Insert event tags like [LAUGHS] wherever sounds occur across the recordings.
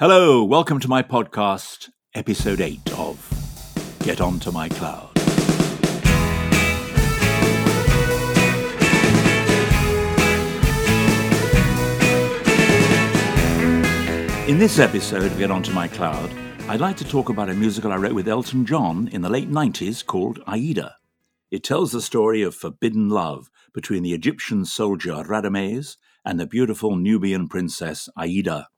Hello, welcome to my podcast, episode 8 of Get Onto My Cloud. In this episode of Get Onto My Cloud, I'd like to talk about a musical I wrote with Elton John in the late 90s called Aida. It tells the story of forbidden love between the Egyptian soldier Radames and the beautiful Nubian princess Aida.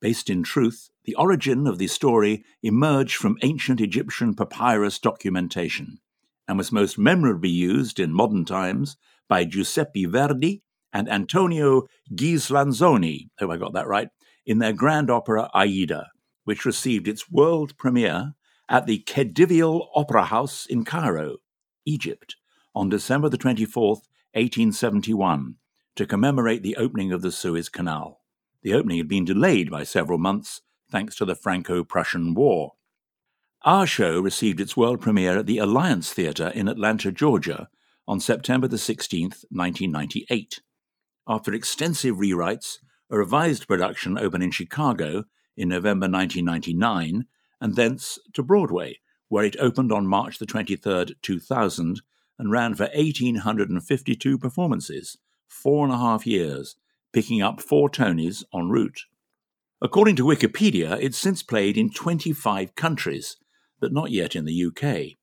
Based in truth, the origin of the story emerged from ancient Egyptian papyrus documentation and was most memorably used in modern times by Giuseppe Verdi and Antonio Ghislanzoni, hope I got that right, in their grand opera Aida, which received its world premiere at the Khedivial Opera House in Cairo, Egypt, on December the 24th, 1871, to commemorate the opening of the Suez Canal. The opening had been delayed by several months thanks to the Franco Prussian War. Our show received its world premiere at the Alliance Theatre in Atlanta, Georgia, on September the 16th, 1998. After extensive rewrites, a revised production opened in Chicago in November 1999, and thence to Broadway, where it opened on March the 23rd, 2000, and ran for 1,852 performances, four and a half years, picking up four Tonys en route. According to Wikipedia, it's since played in 25 countries, but not yet in the UK.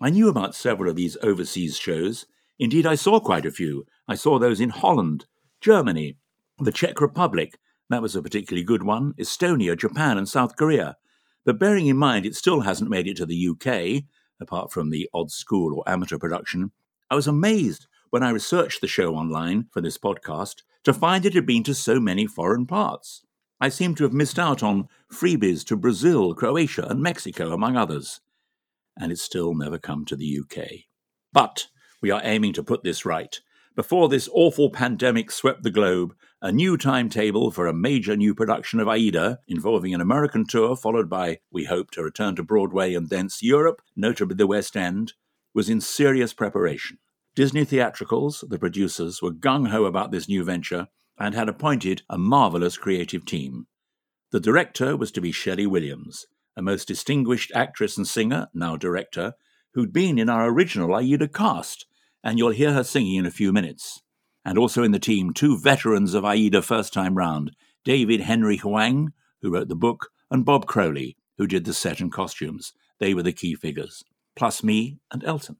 I knew about several of these overseas shows. Indeed, I saw quite a few. I saw those in Holland, Germany, the Czech Republic, that was a particularly good one, Estonia, Japan, and South Korea. But bearing in mind it still hasn't made it to the UK, apart from the odd school or amateur production, I was amazed when I researched the show online for this podcast to find it had been to so many foreign parts. I seem to have missed out on freebies to Brazil, Croatia, and Mexico, among others. And it's still never come to the UK. But we are aiming to put this right. Before this awful pandemic swept the globe, a new timetable for a major new production of Aida, involving an American tour followed by, we hope, a return to Broadway and thence Europe, notably the West End, was in serious preparation. Disney Theatricals, the producers, were gung ho about this new venture and had appointed a marvelous creative team. The director was to be Shelley Williams, a most distinguished actress and singer, now director, who'd been in our original Aida cast, and you'll hear her singing in a few minutes. And also in the team, two veterans of Aida first time round David Henry Hwang, who wrote the book, and Bob Crowley, who did the set and costumes. They were the key figures, plus me and Elton.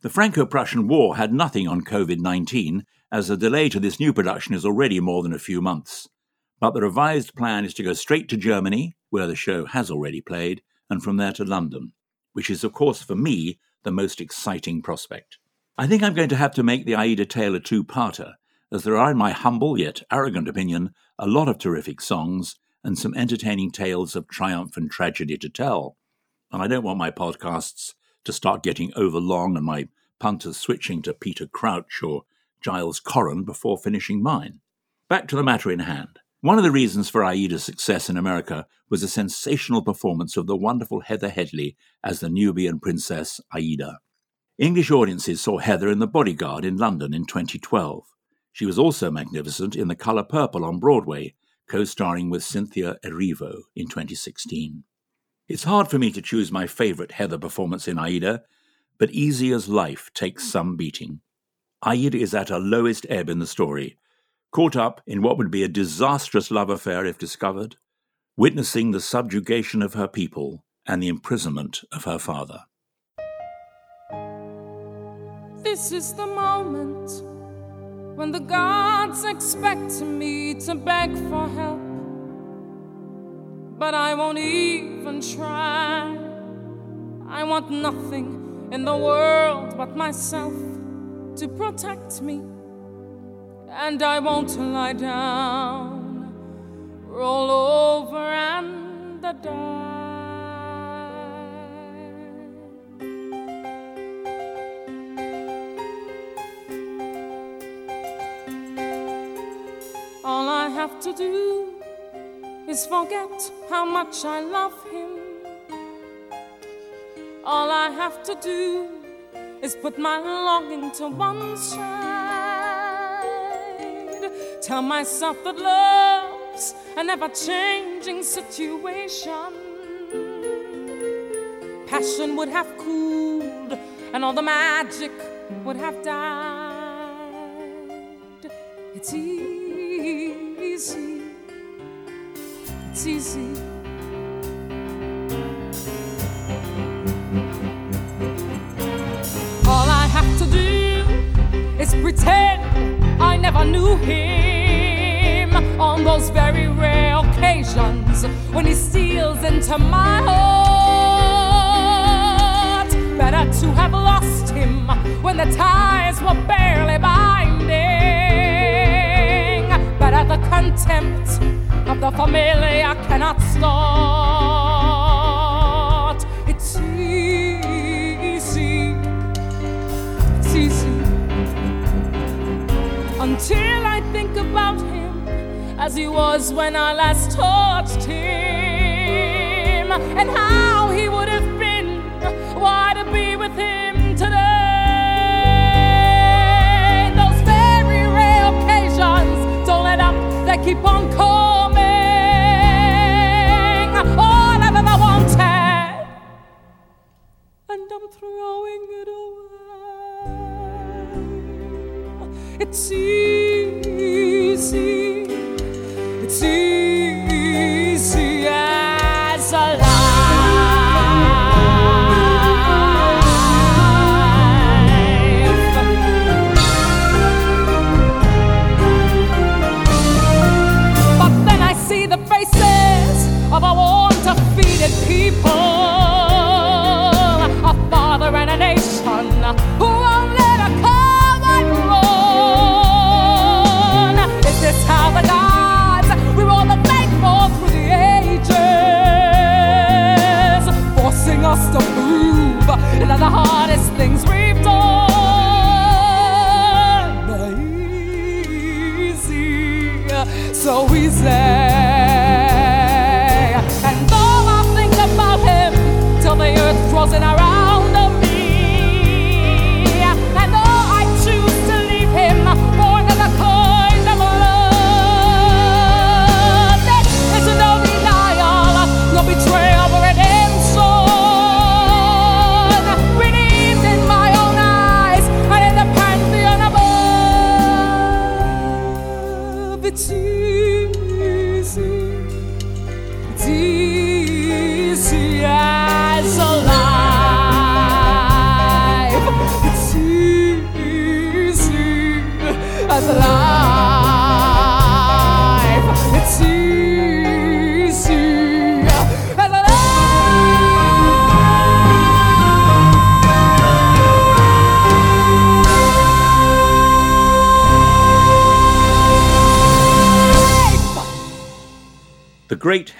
The Franco Prussian War had nothing on COVID 19, as the delay to this new production is already more than a few months. But the revised plan is to go straight to Germany, where the show has already played, and from there to London, which is, of course, for me, the most exciting prospect. I think I'm going to have to make the Aida tale a two parter, as there are, in my humble yet arrogant opinion, a lot of terrific songs and some entertaining tales of triumph and tragedy to tell. And I don't want my podcasts to start getting overlong and my punters switching to Peter Crouch or Giles Coren before finishing mine. Back to the matter in hand. One of the reasons for Aida's success in America was a sensational performance of the wonderful Heather Headley as the Nubian princess Aida. English audiences saw Heather in The Bodyguard in London in 2012. She was also magnificent in The Colour Purple on Broadway, co starring with Cynthia Erivo in 2016. It's hard for me to choose my favourite Heather performance in Aida, but Easy as Life takes some beating. Aida is at her lowest ebb in the story, caught up in what would be a disastrous love affair if discovered, witnessing the subjugation of her people and the imprisonment of her father. This is the moment when the gods expect me to beg for help. But I won't even try. I want nothing in the world but myself to protect me. And I won't lie down, roll over and die. All I have to do is forget how much I love him. All I have to do is put my longing to one side. Tell myself that love's a never changing situation. Passion would have cooled, and all the magic would have died. It's easy, him on those very rare occasions when he steals into my heart. Better to have lost him when the ties were barely binding. Better the contempt of the familiar cannot start. Until I think about him as he was when I last touched him and how he would have been. Why to be with him today? Those very rare occasions, don't let up, they keep on coming. All I've ever wanted and I'm throwing It's easy, it's easy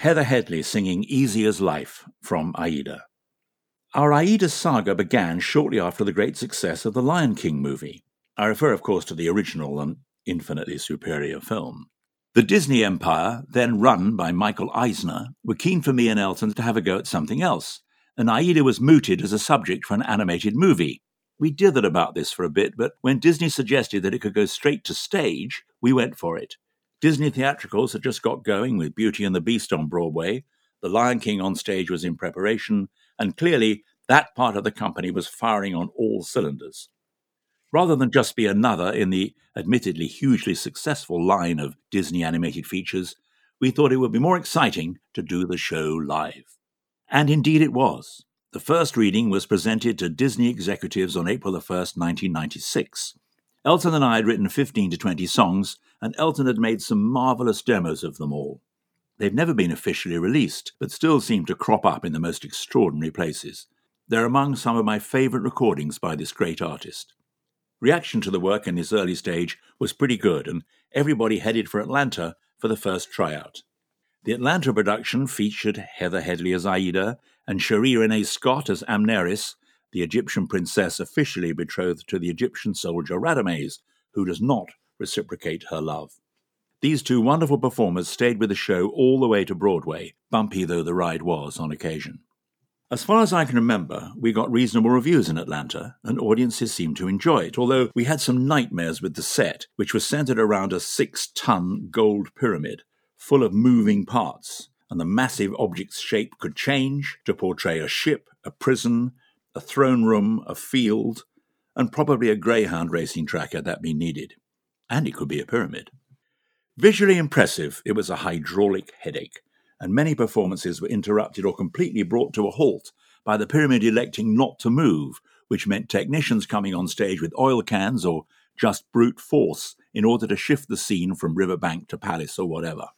Heather Headley singing Easy as Life from Aida. Our Aida saga began shortly after the great success of the Lion King movie. I refer, of course, to the original and infinitely superior film. The Disney empire, then run by Michael Eisner, were keen for me and Elton to have a go at something else, and Aida was mooted as a subject for an animated movie. We dithered about this for a bit, but when Disney suggested that it could go straight to stage, we went for it. Disney theatricals had just got going with Beauty and the Beast on Broadway, The Lion King on stage was in preparation, and clearly that part of the company was firing on all cylinders. Rather than just be another in the admittedly hugely successful line of Disney animated features, we thought it would be more exciting to do the show live. And indeed it was. The first reading was presented to Disney executives on April 1, 1996. Elton and I had written 15 to 20 songs, and Elton had made some marvelous demos of them all. They've never been officially released, but still seem to crop up in the most extraordinary places. They're among some of my favourite recordings by this great artist. Reaction to the work in this early stage was pretty good, and everybody headed for Atlanta for the first tryout. The Atlanta production featured Heather Headley as Aida and Sherie Rene Scott as Amneris, the Egyptian princess officially betrothed to the Egyptian soldier Radames, who does not reciprocate her love. These two wonderful performers stayed with the show all the way to Broadway, bumpy though the ride was on occasion. As far as I can remember, we got reasonable reviews in Atlanta, and audiences seemed to enjoy it, although we had some nightmares with the set, which was centered around a six ton gold pyramid full of moving parts, and the massive object's shape could change to portray a ship, a prison, a throne room, a field, and probably a greyhound racing track had that been needed. And it could be a pyramid. Visually impressive, it was a hydraulic headache, and many performances were interrupted or completely brought to a halt by the pyramid electing not to move, which meant technicians coming on stage with oil cans or just brute force in order to shift the scene from riverbank to palace or whatever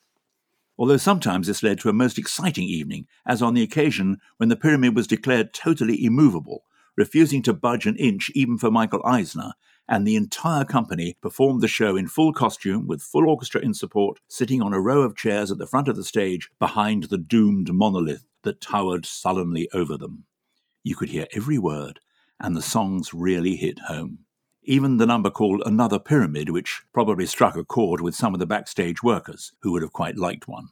although sometimes this led to a most exciting evening, as on the occasion when the pyramid was declared totally immovable, refusing to budge an inch even for Michael Eisner, and the entire company performed the show in full costume with full orchestra in support, sitting on a row of chairs at the front of the stage behind the doomed monolith that towered sullenly over them. You could hear every word, and the songs really hit home. Even the number called Another Pyramid, which probably struck a chord with some of the backstage workers, who would have quite liked one.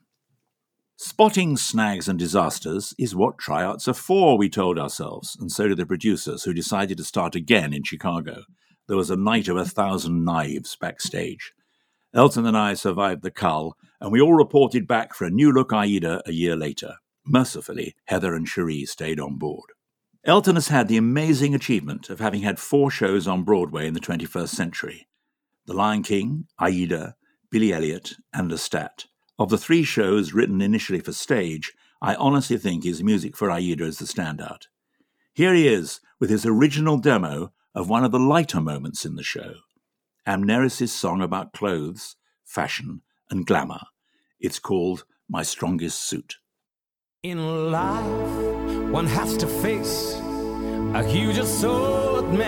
Spotting snags and disasters is what tryouts are for, we told ourselves, and so did the producers, who decided to start again in Chicago. There was a night of a thousand knives backstage. Elton and I survived the cull, and we all reported back for a new look Aida a year later. Mercifully, Heather and Sherie stayed on board. Elton has had the amazing achievement of having had four shows on Broadway in the 21st century The Lion King, Aida, Billy Elliot, and Lestat. Of the three shows written initially for stage, I honestly think his music for Aida is the standout. Here he is with his original demo of one of the lighter moments in the show Amneris' song about clothes, fashion, and glamour. It's called My Strongest Suit. In life, one has to face a huge assortment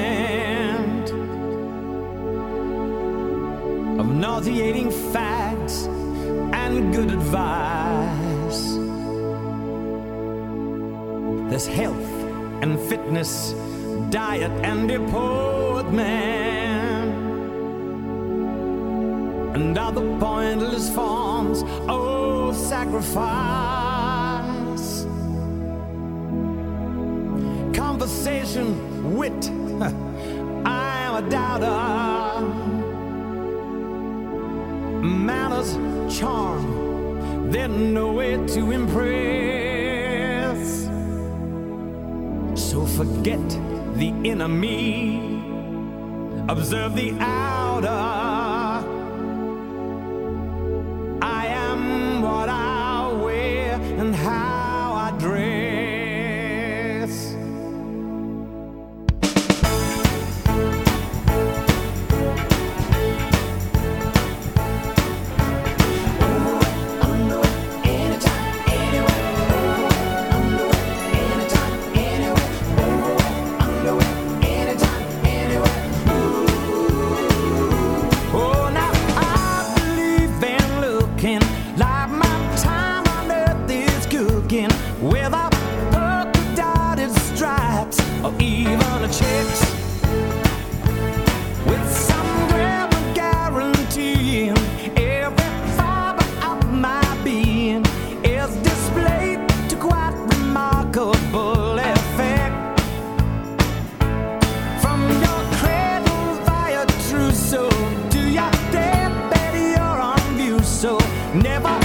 of nauseating facts and good advice. There's health and fitness, diet and deportment, and other pointless forms of sacrifice. Wit. [LAUGHS] I'm a doubter. Manners, charm, they're no way to impress. So forget the enemy, observe the outer. Never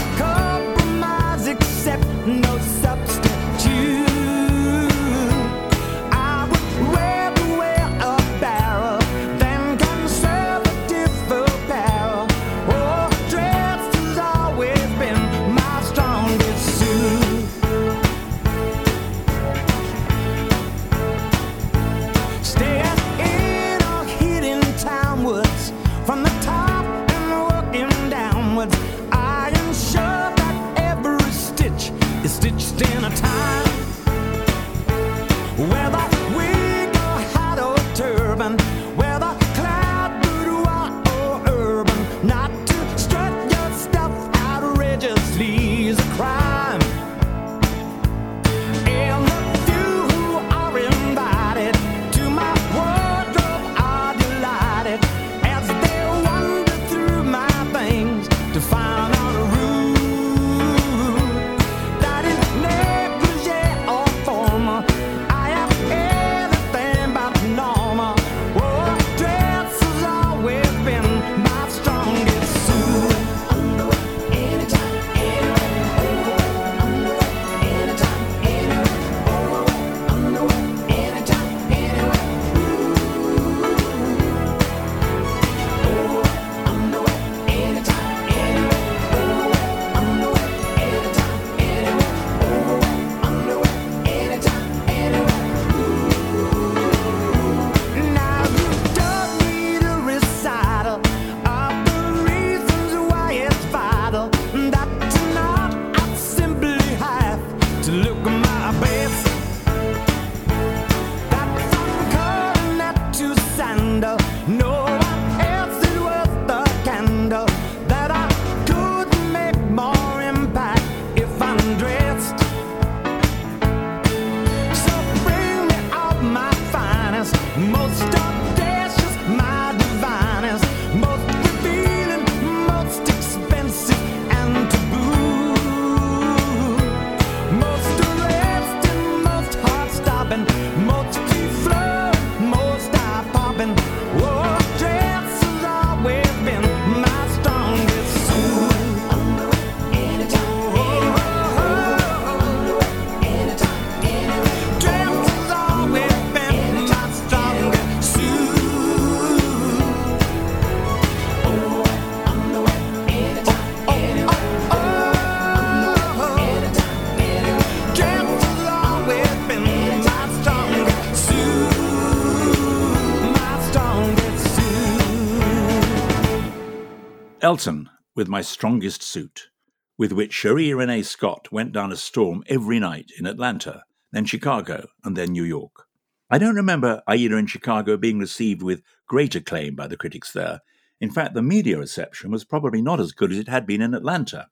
with My Strongest Suit, with which Sherie Rene Scott went down a storm every night in Atlanta, then Chicago, and then New York. I don't remember Aida in Chicago being received with great acclaim by the critics there. In fact, the media reception was probably not as good as it had been in Atlanta.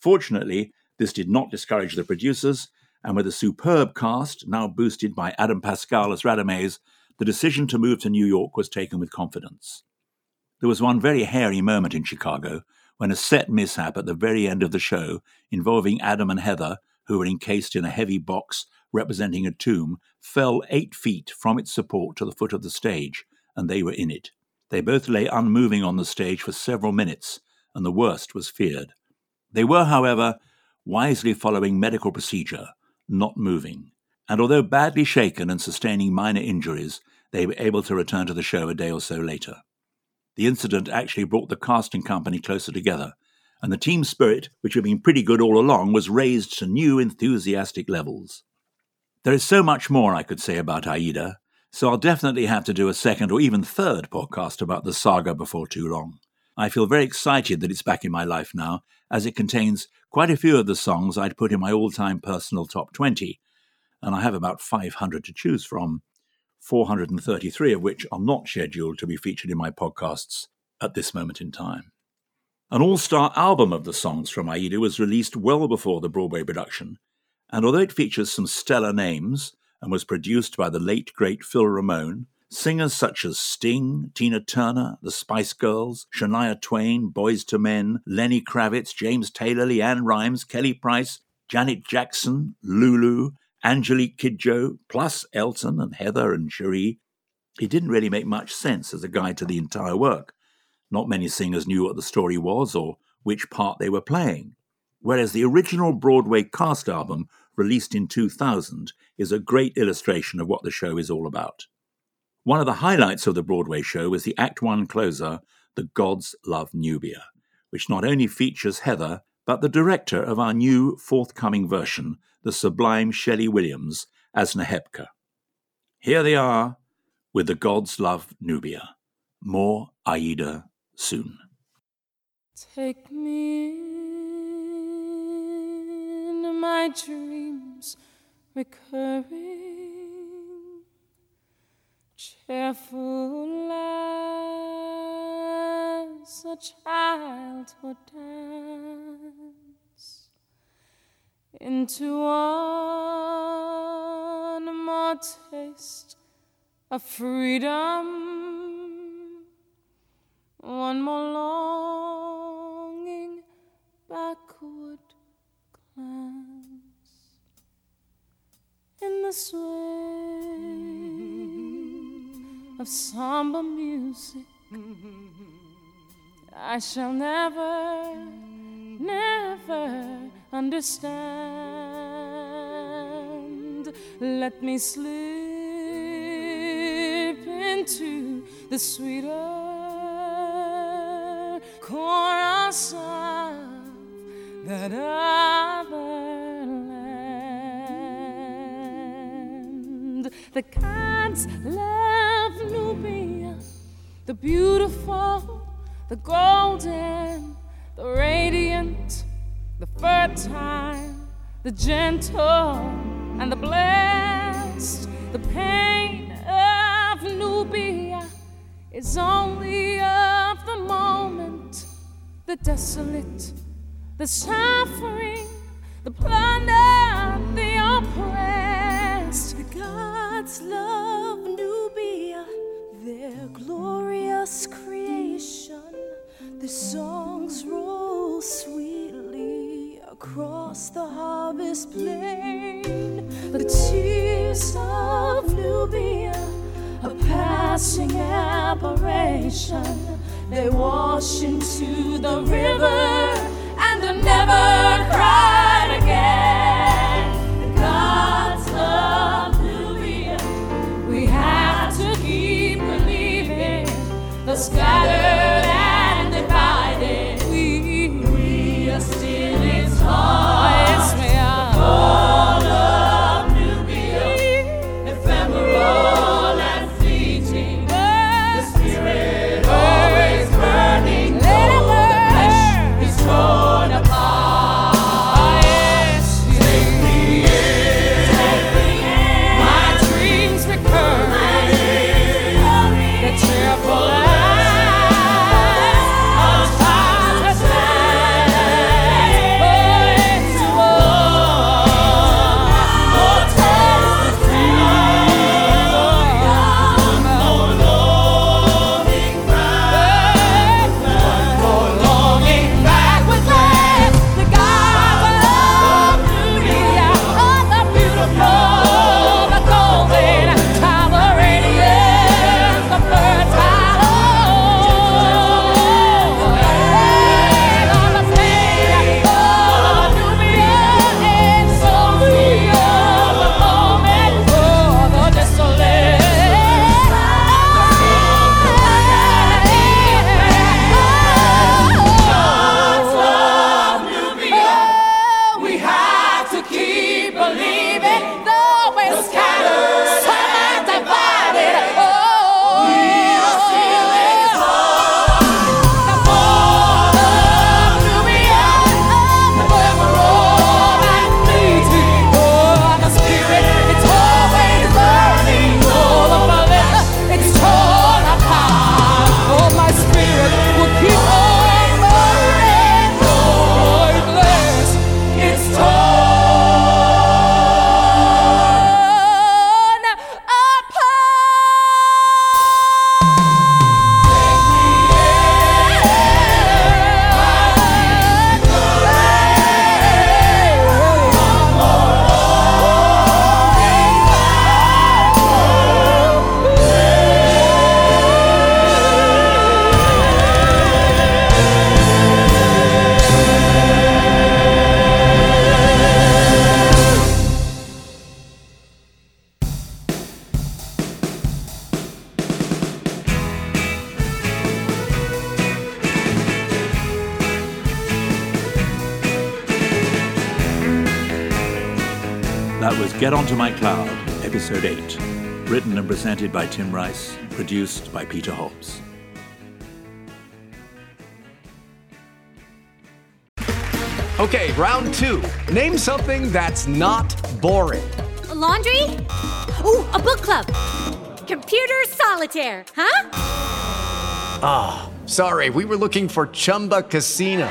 Fortunately, this did not discourage the producers, and with a superb cast, now boosted by Adam Pascal as Radames, the decision to move to New York was taken with confidence. There was one very hairy moment in Chicago when a set mishap at the very end of the show, involving Adam and Heather, who were encased in a heavy box representing a tomb, fell eight feet from its support to the foot of the stage, and they were in it. They both lay unmoving on the stage for several minutes, and the worst was feared. They were, however, wisely following medical procedure, not moving, and although badly shaken and sustaining minor injuries, they were able to return to the show a day or so later. The incident actually brought the casting company closer together, and the team spirit, which had been pretty good all along, was raised to new enthusiastic levels. There is so much more I could say about Aida, so I'll definitely have to do a second or even third podcast about the saga before too long. I feel very excited that it's back in my life now, as it contains quite a few of the songs I'd put in my all time personal top 20, and I have about 500 to choose from, 433 of which are not scheduled to be featured in my podcasts at this moment in time. An all star album of the songs from Aida was released well before the Broadway production, and although it features some stellar names and was produced by the late great Phil Ramone, singers such as Sting, Tina Turner, the Spice Girls, Shania Twain, Boyz II Men, Lenny Kravitz, James Taylor, LeAnn Rimes, Kelly Price, Janet Jackson, Lulu, Angelique Kidjo, plus Elton and Heather and Sherie, it didn't really make much sense as a guide to the entire work. Not many singers knew what the story was or which part they were playing, whereas the original Broadway cast album, released in 2000, is a great illustration of what the show is all about. One of the highlights of the Broadway show was the Act One closer, The Gods Love Nubia, which not only features Heather, but the director of our new forthcoming version, the sublime Shelley Williams, as Nehebka. Here they are with The Gods Love Nubia. More Aida soon. Take me in my dreams recurring, cheerful as a childhood dance into one more taste of freedom one more longing backward glance in the swing of somber music. I shall never, never understand. Let me slip into the sweeter chorus of that other land. The gods love Nubia, the beautiful, the golden, the radiant, the time, the gentle, and the blessed. The pain of Nubia is only of the moment, the desolate, the suffering, the plundered, the oppressed. The gods love Nubia, their glorious creation. The songs across the harvest plain. The tears of Nubia a passing apparition. They wash into the river and are never cried again. The gods love Nubia. We have to keep believing. The scattered Get Onto My Cloud, Episode 8. Written and presented by Tim Rice, produced by Peter Hobbs. Okay, round two. Name something that's not boring. A laundry? Ooh, a book club. Computer solitaire, huh? Ah, oh, sorry, we were looking for Chumba Casino.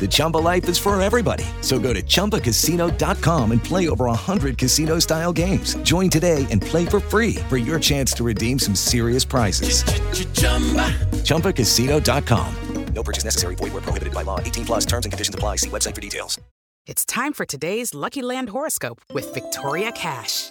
The Chumba life is for everybody. So go to ChumbaCasino.com and play over 100 casino style games. Join today and play for free for your chance to redeem some serious prizes. ChumbaCasino.com. No purchase necessary. Void where prohibited by law. 18 plus terms and conditions apply. See website for details. It's time for today's Lucky Land horoscope with Victoria Cash.